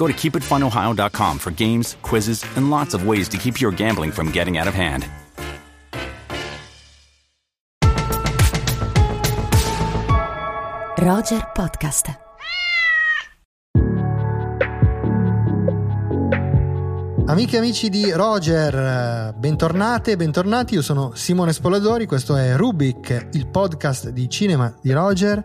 Go to keepitfunohio.com for games, quizzes, and lots of ways to keep your gambling from getting out of hand. Roger Podcast. Amiche e amici di Roger, bentornate, bentornati. Io sono Simone Spoladori, questo è Rubik, il podcast di cinema di Roger.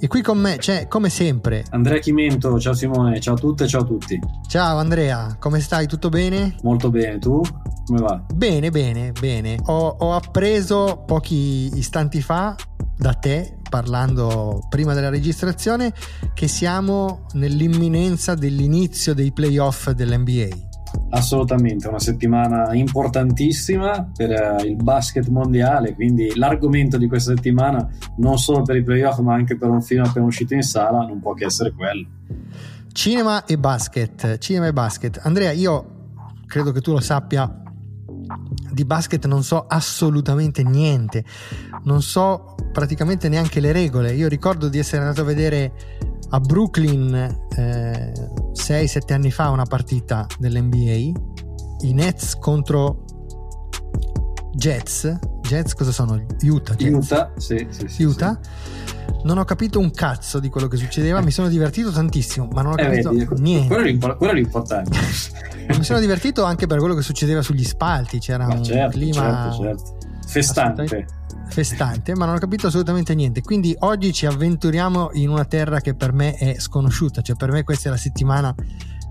E qui con me c'è, come sempre, Andrea Chimento. Ciao Simone, ciao a tutte e ciao a tutti. Ciao Andrea, come stai? Tutto bene? Molto bene, tu? Come va? Bene, bene, bene. Ho, ho appreso pochi istanti fa da te, parlando prima della registrazione, che siamo nell'imminenza dell'inizio dei playoff dell'NBA. Assolutamente, una settimana importantissima per eh, il basket mondiale, quindi l'argomento di questa settimana, non solo per i playoff, ma anche per un film appena uscito in sala, non può che essere quello. Cinema e basket, cinema e basket. Andrea, io credo che tu lo sappia, di basket non so assolutamente niente, non so praticamente neanche le regole. Io ricordo di essere andato a vedere a Brooklyn eh, 6-7 anni fa una partita dell'NBA, i Nets contro Jets. Jets cosa sono? Utah. Jets. Utah, sì, sì, sì, Utah. Non ho capito un cazzo di quello che succedeva, mi sono divertito tantissimo, ma non ho Eh, capito vedi, niente. Quello è, l'impor- quello è l'importante. Mi sono divertito anche per quello che succedeva sugli spalti, c'era Ma un certo, clima certo, certo. Festante. Festante, ma non ho capito assolutamente niente. Quindi oggi ci avventuriamo in una terra che per me è sconosciuta, cioè per me questa è la settimana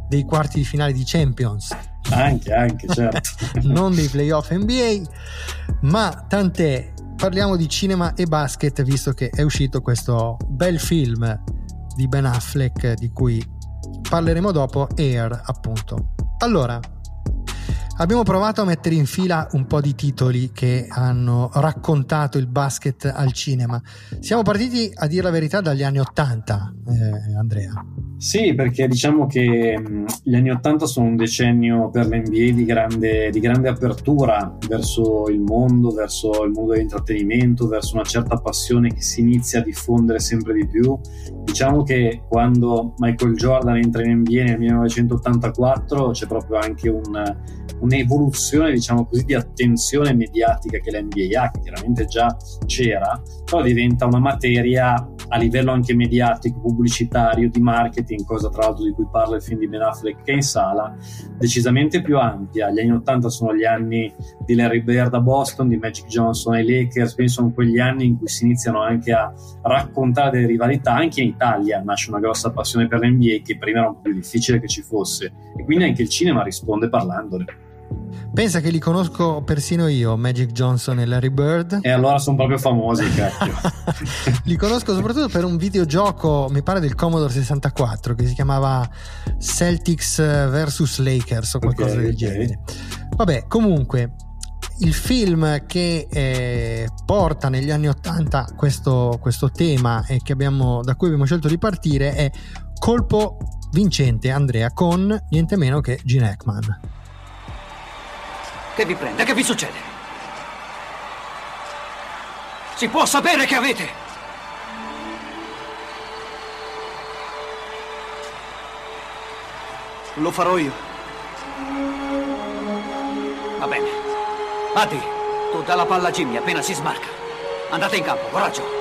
dei quarti di finale di Champions, Anche, anche, certo. non dei playoff NBA, ma tant'è. Parliamo di cinema e basket visto che è uscito questo bel film di Ben Affleck di cui parleremo dopo, Air appunto. Allora, abbiamo provato a mettere in fila un po' di titoli che hanno raccontato il basket al cinema. Siamo partiti a dire la verità dagli anni 80, eh, Andrea. Sì, perché diciamo che gli anni Ottanta sono un decennio per l'NBA di grande, di grande apertura verso il mondo, verso il mondo dell'intrattenimento, verso una certa passione che si inizia a diffondere sempre di più. Diciamo che quando Michael Jordan entra in NBA nel 1984 c'è proprio anche un, un'evoluzione, diciamo così, di attenzione mediatica che l'NBA ha, che chiaramente già c'era, però diventa una materia a livello anche mediatico, pubblicitario, di marketing, cosa tra l'altro di cui parla il film di Ben Affleck che è in sala, decisamente più ampia. Gli anni 80 sono gli anni di Larry Bird a Boston, di Magic Johnson ai Lakers, quindi sono quegli anni in cui si iniziano anche a raccontare delle rivalità, anche in Italia nasce una grossa passione per l'NBA che prima era un po' più difficile che ci fosse e quindi anche il cinema risponde parlandone. Pensa che li conosco persino io, Magic Johnson e Larry Bird. E allora sono proprio famosi, li conosco soprattutto per un videogioco, mi pare del Commodore 64, che si chiamava Celtics vs Lakers o qualcosa Ok, del ok. genere. Vabbè, comunque, il film che eh, porta negli anni 80 questo, questo tema e che abbiamo, da cui abbiamo scelto di partire è Colpo vincente, Andrea, con niente meno che Gene Hackman. Che vi prende? Che vi succede? Si può sapere che avete? Lo farò io. Va bene. Adi, tu dà la palla a Jimmy appena si smarca. Andate in campo, coraggio.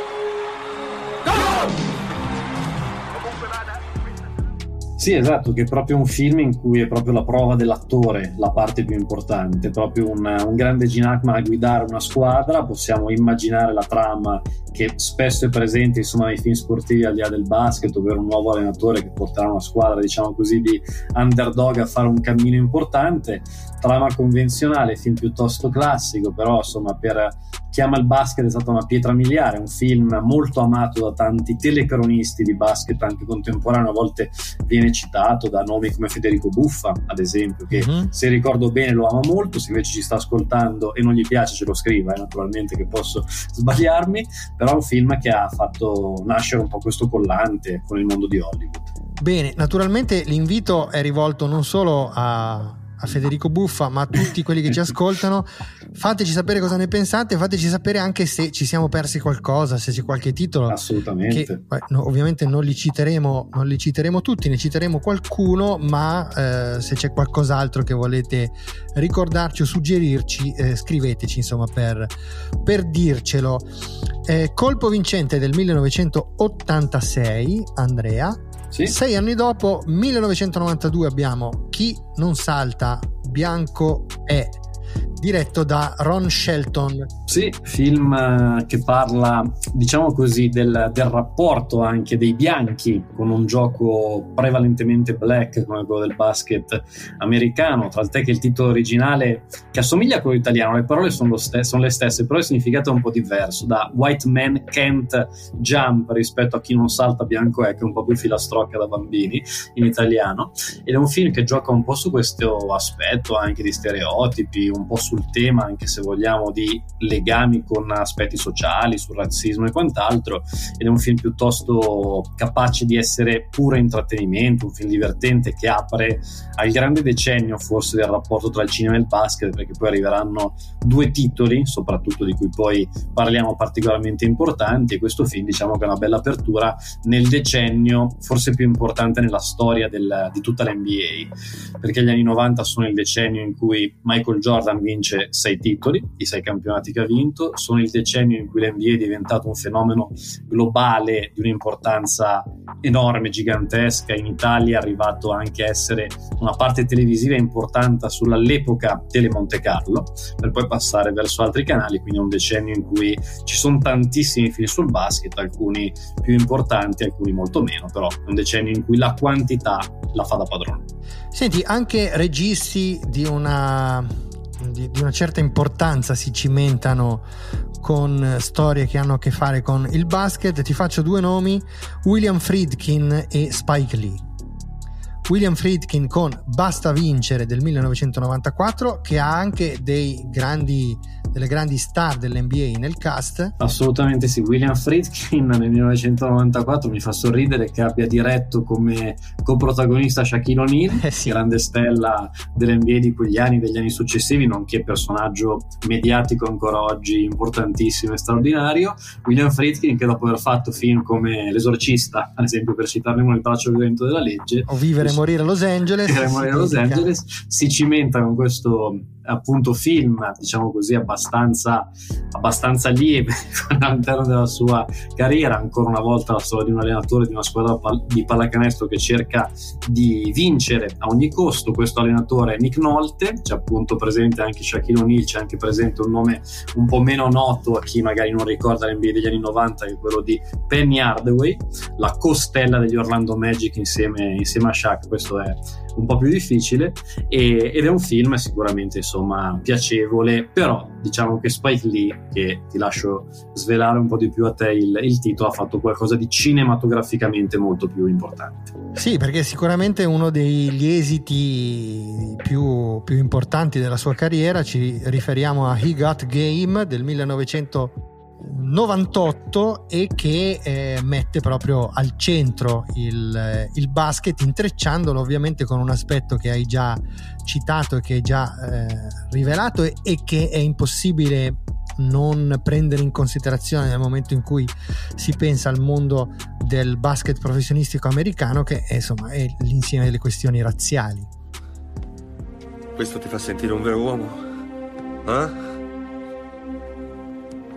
Sì, esatto, che è proprio un film in cui è proprio la prova dell'attore la parte più importante, proprio un, un grande Gene Hackman a guidare una squadra, possiamo immaginare la trama che spesso è presente insomma nei film sportivi al di là del basket, ovvero un nuovo allenatore che porterà una squadra diciamo così di underdog a fare un cammino importante, trama convenzionale, film piuttosto classico, però insomma per Chi ama il basket è stata una pietra miliare, un film molto amato da tanti telecronisti di basket anche contemporaneo, a volte viene citato da nomi come Federico Buffa, ad esempio, che mm-hmm. se ricordo bene lo ama molto, se invece ci sta ascoltando e non gli piace ce lo scriva, eh, naturalmente che posso sbagliarmi, però è un film che ha fatto nascere un po' questo collante con il mondo di Hollywood. Bene, naturalmente l'invito è rivolto non solo a a Federico Buffa, ma a tutti quelli che ci ascoltano. Fateci sapere cosa ne pensate, fateci sapere anche se ci siamo persi qualcosa, se c'è qualche titolo. Assolutamente. Che, beh, no, ovviamente non li, citeremo, non li citeremo tutti, ne citeremo qualcuno, ma eh, se c'è qualcos'altro che volete ricordarci o suggerirci, eh, scriveteci insomma per, per dircelo. Eh, colpo vincente del 1986, Andrea. Sì. Sei anni dopo, 1992, abbiamo Chi non salta, bianco è diretto da Ron Shelton. Sì, film eh, che parla, diciamo così, del, del, rapporto anche dei bianchi con un gioco prevalentemente black come quello del basket americano, l'altro che il titolo originale che assomiglia a quello italiano, le parole sono, stesso, sono le stesse, però il significato è un po' diverso, da White Man Can't Jump rispetto a chi non salta bianco è, che è un po' più filastrocca da bambini in italiano, ed è un film che gioca un po' su questo aspetto anche di stereotipi, un po' sul tema, anche se vogliamo, di legami con aspetti sociali, sul razzismo e quant'altro, ed è un film piuttosto capace di essere puro intrattenimento, un film divertente che apre al grande decennio forse del rapporto tra il cinema e il basket, perché poi arriveranno due titoli, soprattutto di cui poi parliamo particolarmente importanti, e questo film diciamo che è una bella apertura nel decennio forse più importante nella storia del, di tutta l'NBA, perché gli anni 90 sono il decennio in cui Michael Jordan vince vince sei titoli, i sei campionati che ha vinto, sono il decennio in cui l'NBA è diventato un fenomeno globale di un'importanza enorme, gigantesca, in Italia è arrivato anche a essere una parte televisiva importante sull'all'epoca Tele Monte Carlo, per poi passare verso altri canali, quindi è un decennio in cui ci sono tantissimi film sul basket, alcuni più importanti, alcuni molto meno, però è un decennio in cui la quantità la fa da padrone. Senti, anche registi di una di, di una certa importanza si cimentano con storie che hanno a che fare con il basket. Ti faccio due nomi, William Friedkin e Spike Lee. William Friedkin con Basta vincere del 1994 che ha anche grandi, delle grandi star dell'NBA nel cast. Assolutamente sì, William Friedkin nel 1994 mi fa sorridere che abbia diretto come coprotagonista Shaquille O'Neal, eh sì. grande stella dell'NBA di quegli anni, degli anni successivi, nonché personaggio mediatico ancora oggi importantissimo e straordinario. William Friedkin che dopo aver fatto film come L'esorcista, ad esempio per citarne uno il braccio violento della legge, o Vivere morire a Los Angeles. morire a Los Angeles si cimenta con questo appunto film, diciamo così, abbastanza, abbastanza lieve all'interno della sua carriera. Ancora una volta la storia di un allenatore di una squadra di pallacanestro che cerca di vincere a ogni costo. Questo allenatore è Nick Nolte, c'è appunto presente anche Shaquille O'Neal, c'è anche presente un nome un po' meno noto a chi magari non ricorda l'NBA degli anni 90, che è quello di Penny Hardaway, la costella degli Orlando Magic insieme, insieme a Shaq. Questo è un po' più difficile e, ed è un film sicuramente insomma piacevole però diciamo che Spike Lee che ti lascio svelare un po' di più a te il, il titolo ha fatto qualcosa di cinematograficamente molto più importante. Sì perché sicuramente uno degli esiti più, più importanti della sua carriera. Ci riferiamo a He Got Game del 1900 98 e che eh, mette proprio al centro il, il, basket intrecciandolo ovviamente con un aspetto che hai già citato e che hai già eh, rivelato e, e, che è impossibile non prendere in considerazione nel momento in cui si pensa al mondo del basket professionistico americano che è, insomma è l'insieme delle questioni razziali questo ti fa sentire un vero uomo? Eh?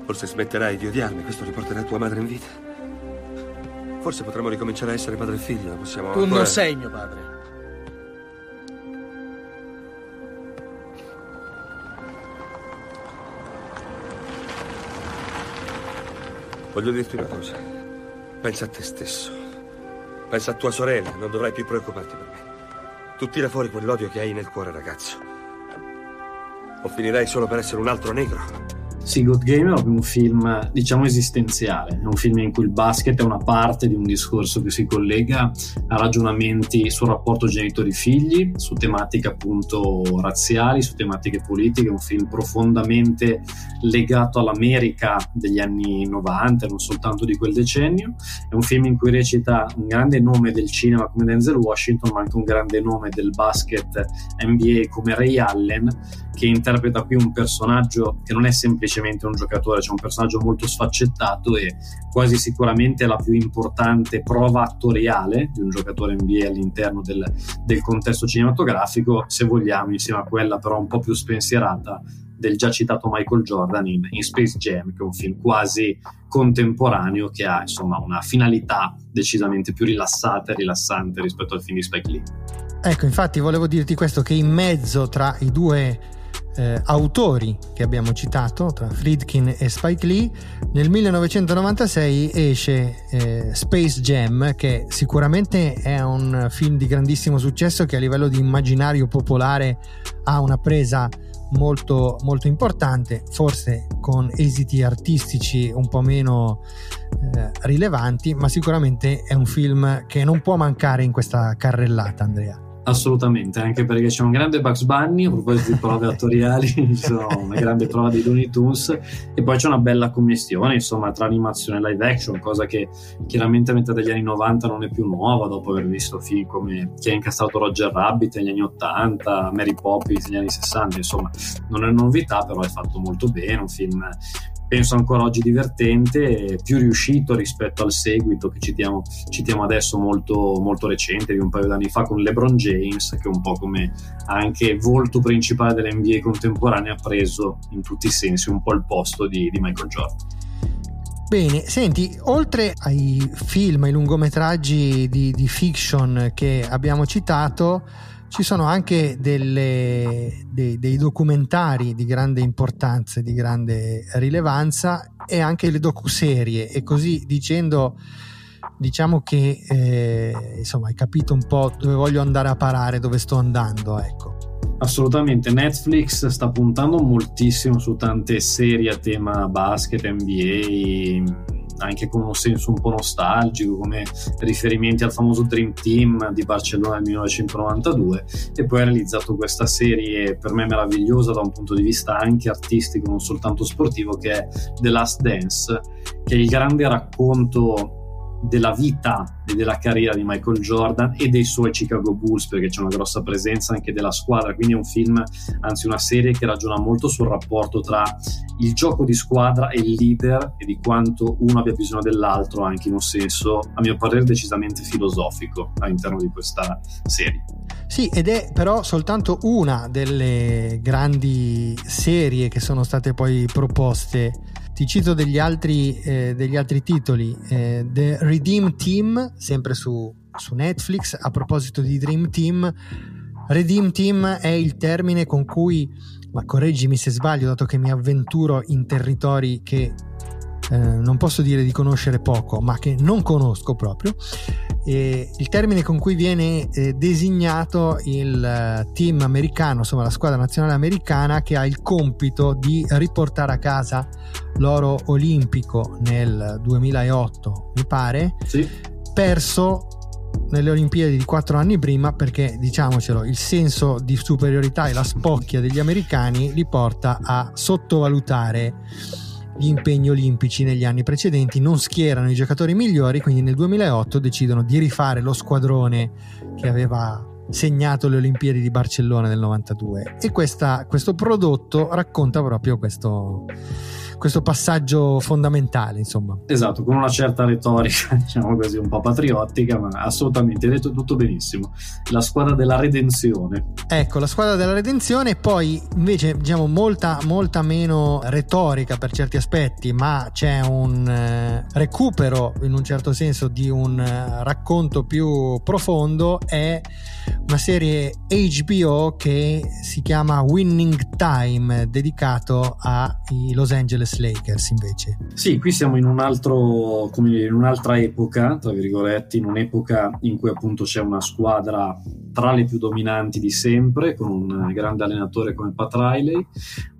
Forse smetterai di odiarmi, questo riporterà tua madre in vita. Forse potremmo ricominciare a essere padre e figlio, possiamo... Tu ancora... non sei mio padre. Voglio dirti una cosa. Pensa a te stesso. Pensa a tua sorella, non dovrai più preoccuparti per me. Tu tira fuori quell'odio che hai nel cuore, ragazzo. O finirai solo per essere un altro negro Sì, God Game è un film, diciamo, esistenziale. È un film in cui il basket è una parte di un discorso che si collega a ragionamenti sul rapporto genitori-figli, su tematiche appunto razziali, su tematiche politiche. È un film profondamente legato all'America degli anni 90, non soltanto di quel decennio. È un film in cui recita un grande nome del cinema come Denzel Washington, ma anche un grande nome del basket NBA come Ray Allen, che interpreta qui un personaggio che non è semplicemente un giocatore, c'è un personaggio molto sfaccettato e quasi sicuramente la più importante prova attoriale di un giocatore NBA all'interno del, del contesto cinematografico, se vogliamo, insieme a quella però un po' più spensierata del già citato Michael Jordan in, in, Space Jam, che è un film quasi contemporaneo che ha insomma una finalità decisamente più rilassata e rilassante rispetto al film di Spike Lee. Ecco, infatti volevo dirti questo che in mezzo tra i due eh, autori che abbiamo citato, tra Friedkin e Spike Lee, nel 1996 esce eh, Space Jam, che sicuramente è un film di grandissimo successo che a livello di immaginario popolare ha una presa molto, molto importante, forse con esiti artistici un po' meno eh, rilevanti, ma sicuramente è un film che non può mancare in questa carrellata, Andrea. Assolutamente, anche perché c'è un grande Bugs Bunny, a proposito di prove attoriali, sono una grande prova di Looney Tunes e poi c'è una bella commistione, insomma, tra animazione e live action, cosa che chiaramente a metà degli anni 90 non è più nuova, dopo aver visto film come chi ha incastrato Roger Rabbit negli anni 80, Mary Poppins negli anni 60, insomma, non è novità, però è fatto molto bene, un film penso ancora oggi divertente, più riuscito rispetto al seguito che citiamo, citiamo adesso molto, molto recente, di un paio d'anni fa con LeBron James, che un po' come anche volto principale dell'NBA contemporanea ha preso in tutti i sensi un po' il posto di, di Michael Jordan. Bene, senti, oltre ai film, ai lungometraggi di, di fiction che abbiamo citato, ci sono anche delle, dei, dei, documentari di grande importanza e di grande rilevanza e anche le docuserie e così dicendo diciamo che eh, insomma hai capito un po' dove voglio andare a parare, dove sto andando, ecco. Assolutamente, Netflix sta puntando moltissimo su tante serie a tema basket, NBA, anche con un senso un po' nostalgico, come riferimenti al famoso Dream Team di Barcellona del 1992, e poi ha realizzato questa serie per me meravigliosa da un punto di vista anche artistico, non soltanto sportivo, che è The Last Dance, che è il grande racconto della vita e della carriera di Michael Jordan e dei suoi Chicago Bulls perché c'è una grossa presenza anche della squadra. Quindi è un film anzi una serie che ragiona molto sul rapporto tra il gioco di squadra e il leader e di quanto uno abbia bisogno dell'altro anche in un senso a mio parere decisamente filosofico all'interno di questa serie. Sì, ed è però soltanto una delle grandi serie che sono state poi proposte ti cito degli altri, eh, degli altri titoli. Eh, The Redeem Team, sempre su, su Netflix. A proposito di Dream Team, Redeem Team è il termine con cui, ma correggimi se sbaglio, dato che mi avventuro in territori che eh, non posso dire di conoscere poco, ma che non conosco proprio. E il termine con cui viene eh, designato il eh, team americano, insomma la squadra nazionale americana che ha il compito di riportare a casa l'oro olimpico nel 2008, mi pare, sì. perso nelle Olimpiadi di quattro anni prima perché diciamocelo il senso di superiorità e la spocchia degli americani li porta a sottovalutare gli impegni olimpici negli anni precedenti, non schierano i giocatori migliori, quindi nel 2008 decidono di rifare lo squadrone che aveva segnato le Olimpiadi di Barcellona del 92 e questa, questo prodotto racconta proprio questo questo passaggio fondamentale, insomma. Esatto, con una certa retorica, diciamo così, un po' patriottica, ma assolutamente, hai detto tutto benissimo. La squadra della redenzione. Ecco, la squadra della redenzione, poi invece, diciamo, molta, molta meno retorica per certi aspetti, ma c'è un eh, recupero, in un certo senso, di un eh, racconto più profondo, è una serie HBO che si chiama Winning Time, dedicato ai Los Angeles Angeles Lakers invece. Sì, qui siamo in un altro, come dire, in un'altra epoca, tra virgolette, in un'epoca in cui appunto c'è una squadra tra le più dominanti di sempre, con un grande allenatore come Pat Riley,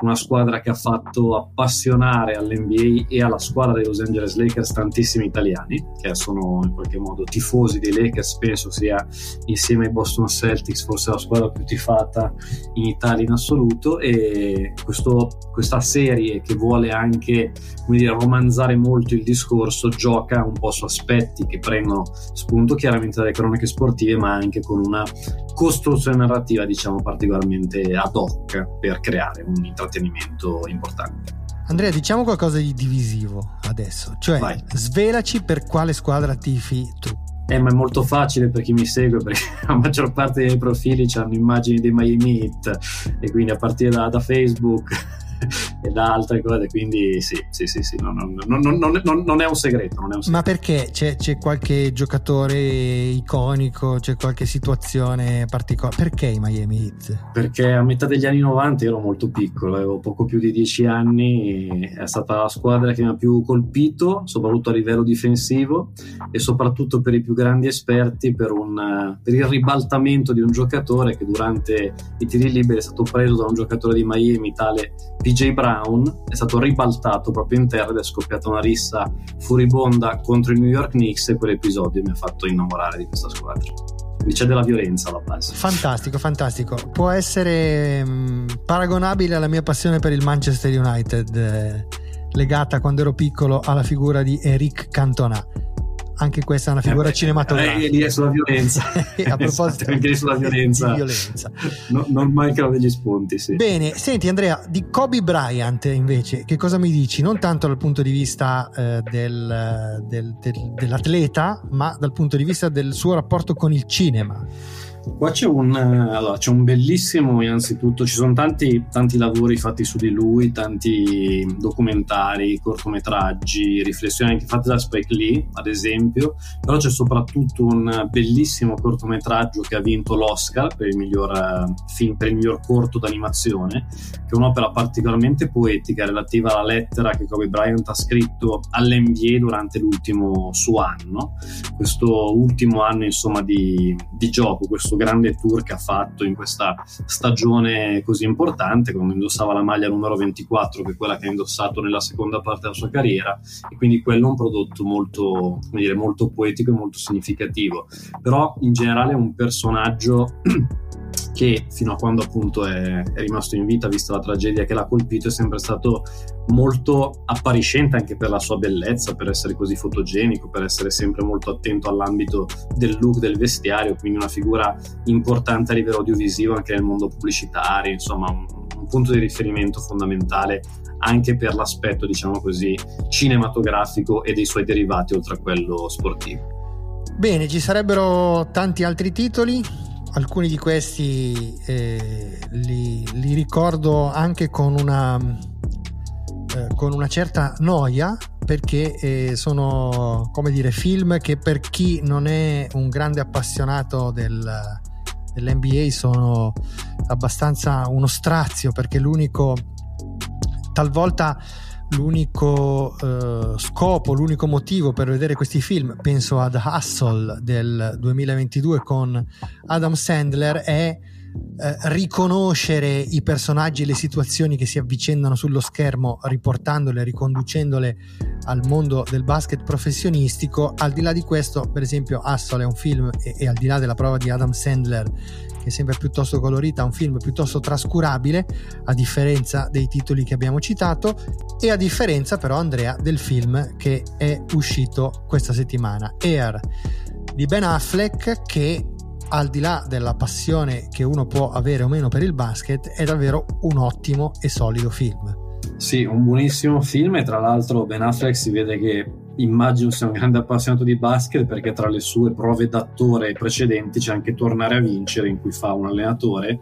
una squadra che ha fatto appassionare all'NBA e alla squadra dei Los Angeles Lakers tantissimi italiani, che sono in qualche modo tifosi dei Lakers, penso sia insieme ai Boston Celtics forse la squadra più tifata in Italia in assoluto e questo, questa serie che vuole anche come dire, romanzare molto il discorso gioca un po' su aspetti che prendono spunto chiaramente dalle cronache sportive ma anche con una costruzione narrativa diciamo particolarmente ad hoc per creare un intrattenimento importante. Andrea, diciamo qualcosa di divisivo adesso, cioè Vai. svelaci per quale squadra tifi tu. Eh, ma è molto facile per chi mi segue perché la maggior parte dei profili hanno immagini dei Miami Heat e quindi a partire da, da Facebook e da altre cose, quindi sì, sì, sì, sì non, non, non, non, è un segreto, non è un segreto. Ma perché c'è, c'è, qualche giocatore iconico, c'è qualche situazione particolare? Perché i Miami Heat? Perché a metà degli anni 90 ero molto piccolo, avevo poco più di 10 anni, è stata la squadra che mi ha più colpito, soprattutto a livello difensivo e soprattutto per i più grandi esperti per, un, per il ribaltamento di un giocatore che durante i tiri liberi è stato preso da un giocatore di Miami tale PJ Brown è stato ribaltato proprio in terra ed è scoppiata una rissa furibonda contro i New York Knicks e quell'episodio mi ha fatto innamorare di questa squadra. Quindi c'è della violenza alla base. Fantastico, fantastico. Può essere mh, mm, paragonabile alla mia passione per il Manchester United, eh, legata quando ero piccolo alla figura di Eric Cantona anche questa è una figura eh cinematografica. Eh, lì è sulla violenza. a proposito, anche lì sulla violenza, violenza. No, non mancano degli spunti. Sì. Bene, senti Andrea, di Kobe Bryant invece, che cosa mi dici? Non tanto dal punto di vista eh, del, del, del, dell'atleta, ma dal punto di vista del suo rapporto con il cinema. Qua c'è un, eh, allora, c'è un bellissimo, innanzitutto, ci sono tanti, tanti, lavori fatti su di lui, tanti documentari, cortometraggi, riflessioni anche fatte da Spike Lee, ad esempio, però c'è soprattutto un bellissimo cortometraggio che ha vinto l'Oscar per il miglior uh, film, per il miglior corto d'animazione, che è un'opera particolarmente poetica relativa alla lettera che Kobe Bryant ha scritto all'NBA durante l'ultimo suo anno, questo ultimo anno insomma di, di gioco, questo grande tour che ha fatto in questa stagione così importante, quando indossava la maglia numero 24, che è quella che ha indossato nella seconda parte della sua carriera, e quindi quello è un prodotto molto, dire, molto poetico e molto significativo. Però in generale è un personaggio che fino a quando appunto è, è, rimasto in vita, vista la tragedia che l'ha colpito, è sempre stato molto appariscente anche per la sua bellezza, per essere così fotogenico, per essere sempre molto attento all'ambito del look del vestiario, quindi una figura importante a livello audiovisivo anche nel mondo pubblicitario, insomma un, un punto di riferimento fondamentale anche per l'aspetto, diciamo così, cinematografico e dei suoi derivati oltre a quello sportivo. Bene, ci sarebbero tanti altri titoli, alcuni di questi eh, li, li, ricordo anche con una, eh, con una certa noia perché eh, sono come dire film che per chi non è un grande appassionato del, dell'NBA sono abbastanza uno strazio perché l'unico talvolta l'unico uh, scopo, l'unico motivo per vedere questi film, penso ad Hustle del 2022 con Adam Sandler, è uh, riconoscere i personaggi e le situazioni che si avvicendano sullo schermo, riportandole, riconducendole al mondo del basket professionistico. Al di là di questo, per esempio, Hustle è un film e, e al di là della prova di Adam Sandler che sembra piuttosto colorita, un film piuttosto trascurabile, a differenza dei titoli che abbiamo citato, e a differenza però, Andrea, del film che è uscito questa settimana, Air di Ben Affleck, che al di là della passione che uno può avere o meno per il basket, è davvero un ottimo e solido film. Sì, un buonissimo film e tra l'altro Ben Affleck si vede che immagino sia un grande appassionato di basket perché tra le sue prove d'attore precedenti c'è anche Tornare a vincere in cui fa un allenatore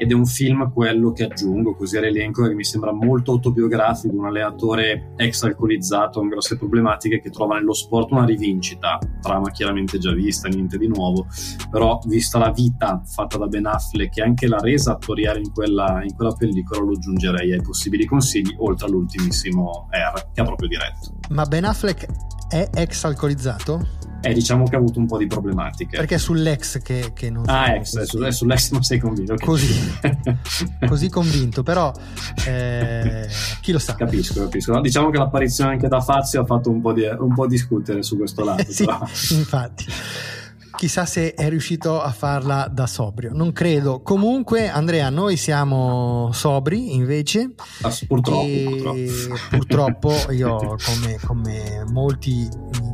ed è un film quello che aggiungo così all'elenco che mi sembra molto autobiografico, un allenatore ex alcolizzato con grosse problematiche che trova nello sport una rivincita, trama chiaramente già vista, niente di nuovo, però vista la vita fatta da Ben Affleck e anche la resa attoriale in quella, in quella pellicola lo aggiungerei ai possibili consigli, oltre all'ultimissimo R che ha proprio diretto. Ma Ben Affleck è ex alcolizzato? Eh, diciamo che ha avuto un po' di problematiche. Perché è sull'ex che, che non Ah, ex, è, su, è sull'ex non sei convinto. Okay. Così, così convinto, però eh, chi lo sa. Capisco, capisco. No, diciamo che l'apparizione anche da Fazio ha fatto un po', di, un po discutere su questo lato. sì, infatti. Chissà se è riuscito a farla da sobrio. Non credo. Comunque, Andrea, noi siamo sobri invece. Ah, purtroppo, purtroppo. purtroppo. io, come, come, molti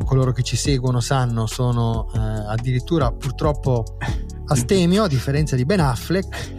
coloro che ci seguono sanno, sono eh, addirittura purtroppo astemio, a differenza di Ben Affleck.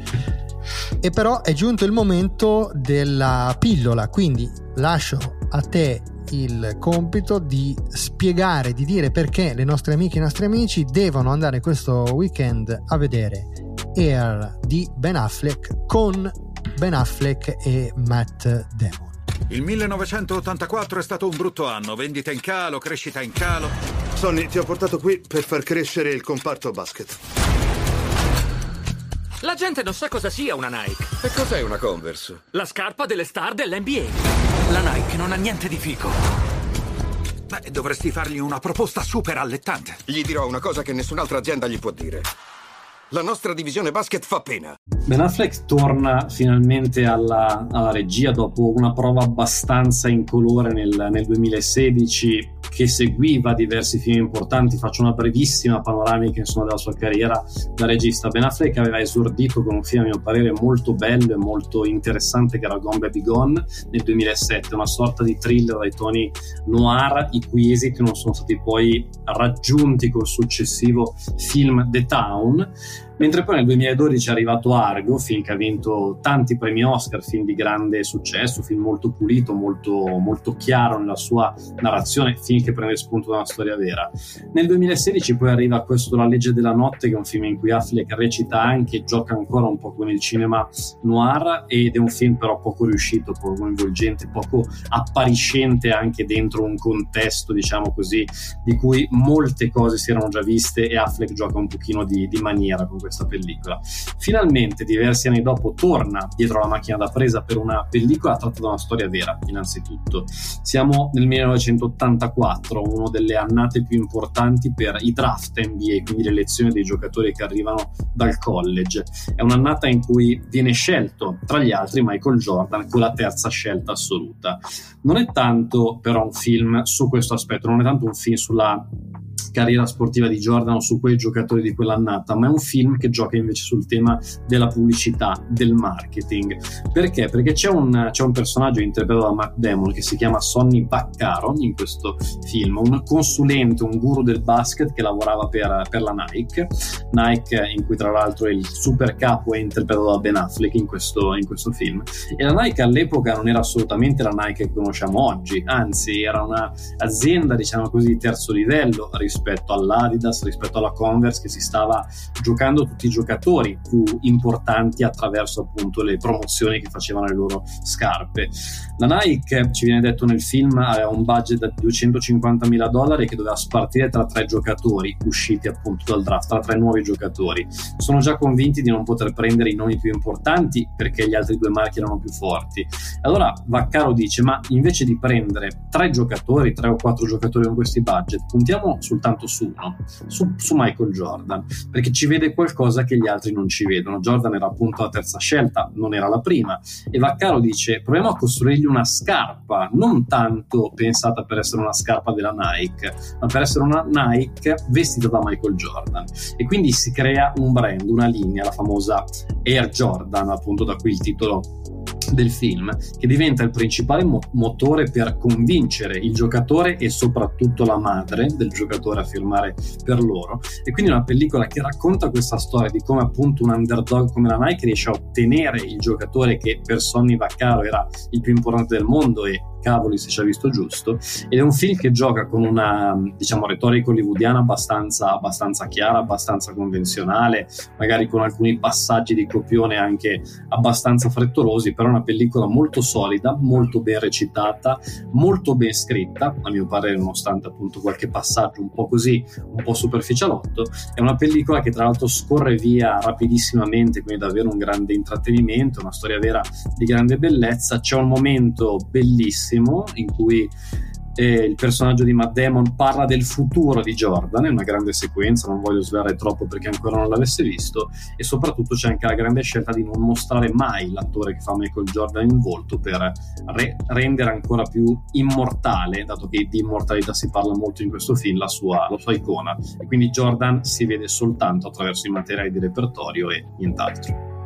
E però è giunto il momento della pillola, quindi lascio a te il compito di spiegare, di dire perché le nostre amiche e i nostri amici devono andare questo weekend a vedere Air di Ben Affleck con Ben Affleck e Matt Damon. Il 1984 è stato un brutto anno, vendita in calo, crescita in calo. Sonny, ti ho portato qui per far crescere il comparto basket. La gente non sa cosa sia una Nike. E cos'è una Converse? La scarpa delle star dell'NBA. La Nike non ha niente di fico. Beh, dovresti fargli una proposta super allettante. Gli dirò una cosa che nessun'altra azienda gli può dire. La nostra divisione basket fa pena. Ben Affleck torna finalmente alla, alla regia dopo una prova abbastanza incolore nel, nel 2016 che seguiva diversi film importanti. Faccio una brevissima panoramica insomma, della sua carriera da regista. Ben Affleck aveva esordito con un film, a mio parere, molto bello e molto interessante, che era Gone Baby Gone nel 2007, una sorta di thriller dai toni noir, i cui esiti non sono stati poi raggiunti col successivo film The Town. Mentre poi nel 2012 è arrivato Argo, film che ha vinto tanti premi Oscar, film di grande successo, film molto pulito, molto, molto chiaro nella sua narrazione, film che prende spunto da una storia vera. Nel 2016 poi arriva questo La legge della notte, che è un film in cui Affleck recita anche, gioca ancora un po' con il cinema noir ed è un film però poco riuscito, poco coinvolgente, poco appariscente anche dentro un contesto, diciamo così, di cui molte cose si erano già viste e Affleck gioca un pochino di, di maniera con questa pellicola. Finalmente, diversi anni dopo, torna dietro la macchina da presa per una pellicola tratta da una storia vera, innanzitutto. Siamo nel 1984, una delle annate più importanti per i draft NBA, quindi le lezioni dei giocatori che arrivano dal college. È un'annata in cui viene scelto, tra gli altri, Michael Jordan con la terza scelta assoluta. Non è tanto però un film su questo aspetto, non è tanto un film sulla carriera sportiva di Jordan o su quei giocatori di quell'annata, ma è un film che gioca invece sul tema della pubblicità, del marketing. Perché? Perché c'è un, c'è un personaggio interpretato da Matt Damon che si chiama Sonny Vaccaro in questo film, un consulente, un guru del basket che lavorava per, per la Nike, Nike in cui tra l'altro il super capo è interpretato da Ben Affleck in questo, in questo film. E la Nike all'epoca non era assolutamente la Nike che conosciamo oggi, anzi era un'azienda diciamo così di terzo livello rispetto all'Adidas, rispetto alla Converse che si stava giocando tutti i giocatori più importanti attraverso appunto le promozioni che facevano le loro scarpe. La Nike, ci viene detto nel film, aveva un budget da 250 mila dollari che doveva spartire tra tre giocatori usciti appunto dal draft, tra tre nuovi giocatori. Sono già convinti di non poter prendere i nomi più importanti perché gli altri due marchi erano più forti. Allora Vaccaro dice, ma invece di prendere tre giocatori, tre o quattro giocatori con questi budget, puntiamo soltanto soltanto su uno, su, su, Michael Jordan, perché ci vede qualcosa che gli altri non ci vedono. Jordan era appunto la terza scelta, non era la prima. E Vaccaro dice: proviamo a costruirgli una scarpa, non tanto pensata per essere una scarpa della Nike, ma per essere una Nike vestita da Michael Jordan. E quindi si crea un brand, una linea, la famosa Air Jordan, appunto da qui il titolo del film, che diventa il principale mo- motore per convincere il giocatore e soprattutto la madre del giocatore a firmare per loro. E quindi una pellicola che racconta questa storia di come appunto un underdog come la Nike riesce a ottenere il giocatore che per Sonny Vaccaro era il più importante del mondo e cavoli se ci ha visto giusto. Ed è un film che gioca con una diciamo retorica hollywoodiana abbastanza, abbastanza chiara, abbastanza convenzionale magari con alcuni passaggi di copione anche abbastanza frettolosi però una pellicola molto solida, molto ben recitata molto ben scritta a mio parere nonostante appunto qualche passaggio un po' così un po' superficialotto. È una pellicola che tra l'altro scorre via rapidissimamente quindi davvero un grande intrattenimento una storia vera di grande bellezza. C'è un momento bellissimo bellissimo in cui eh, il personaggio di Matt Damon parla del futuro di Jordan, è una grande sequenza, non voglio svelare troppo perché ancora non l'avesse visto, e soprattutto c'è anche la grande scelta di non mostrare mai l'attore che fa Michael Jordan in volto per re- rendere ancora più immortale, dato che di immortalità si parla molto in questo film, la sua, la sua icona. E quindi Jordan si vede soltanto attraverso i materiali di repertorio e nient'altro.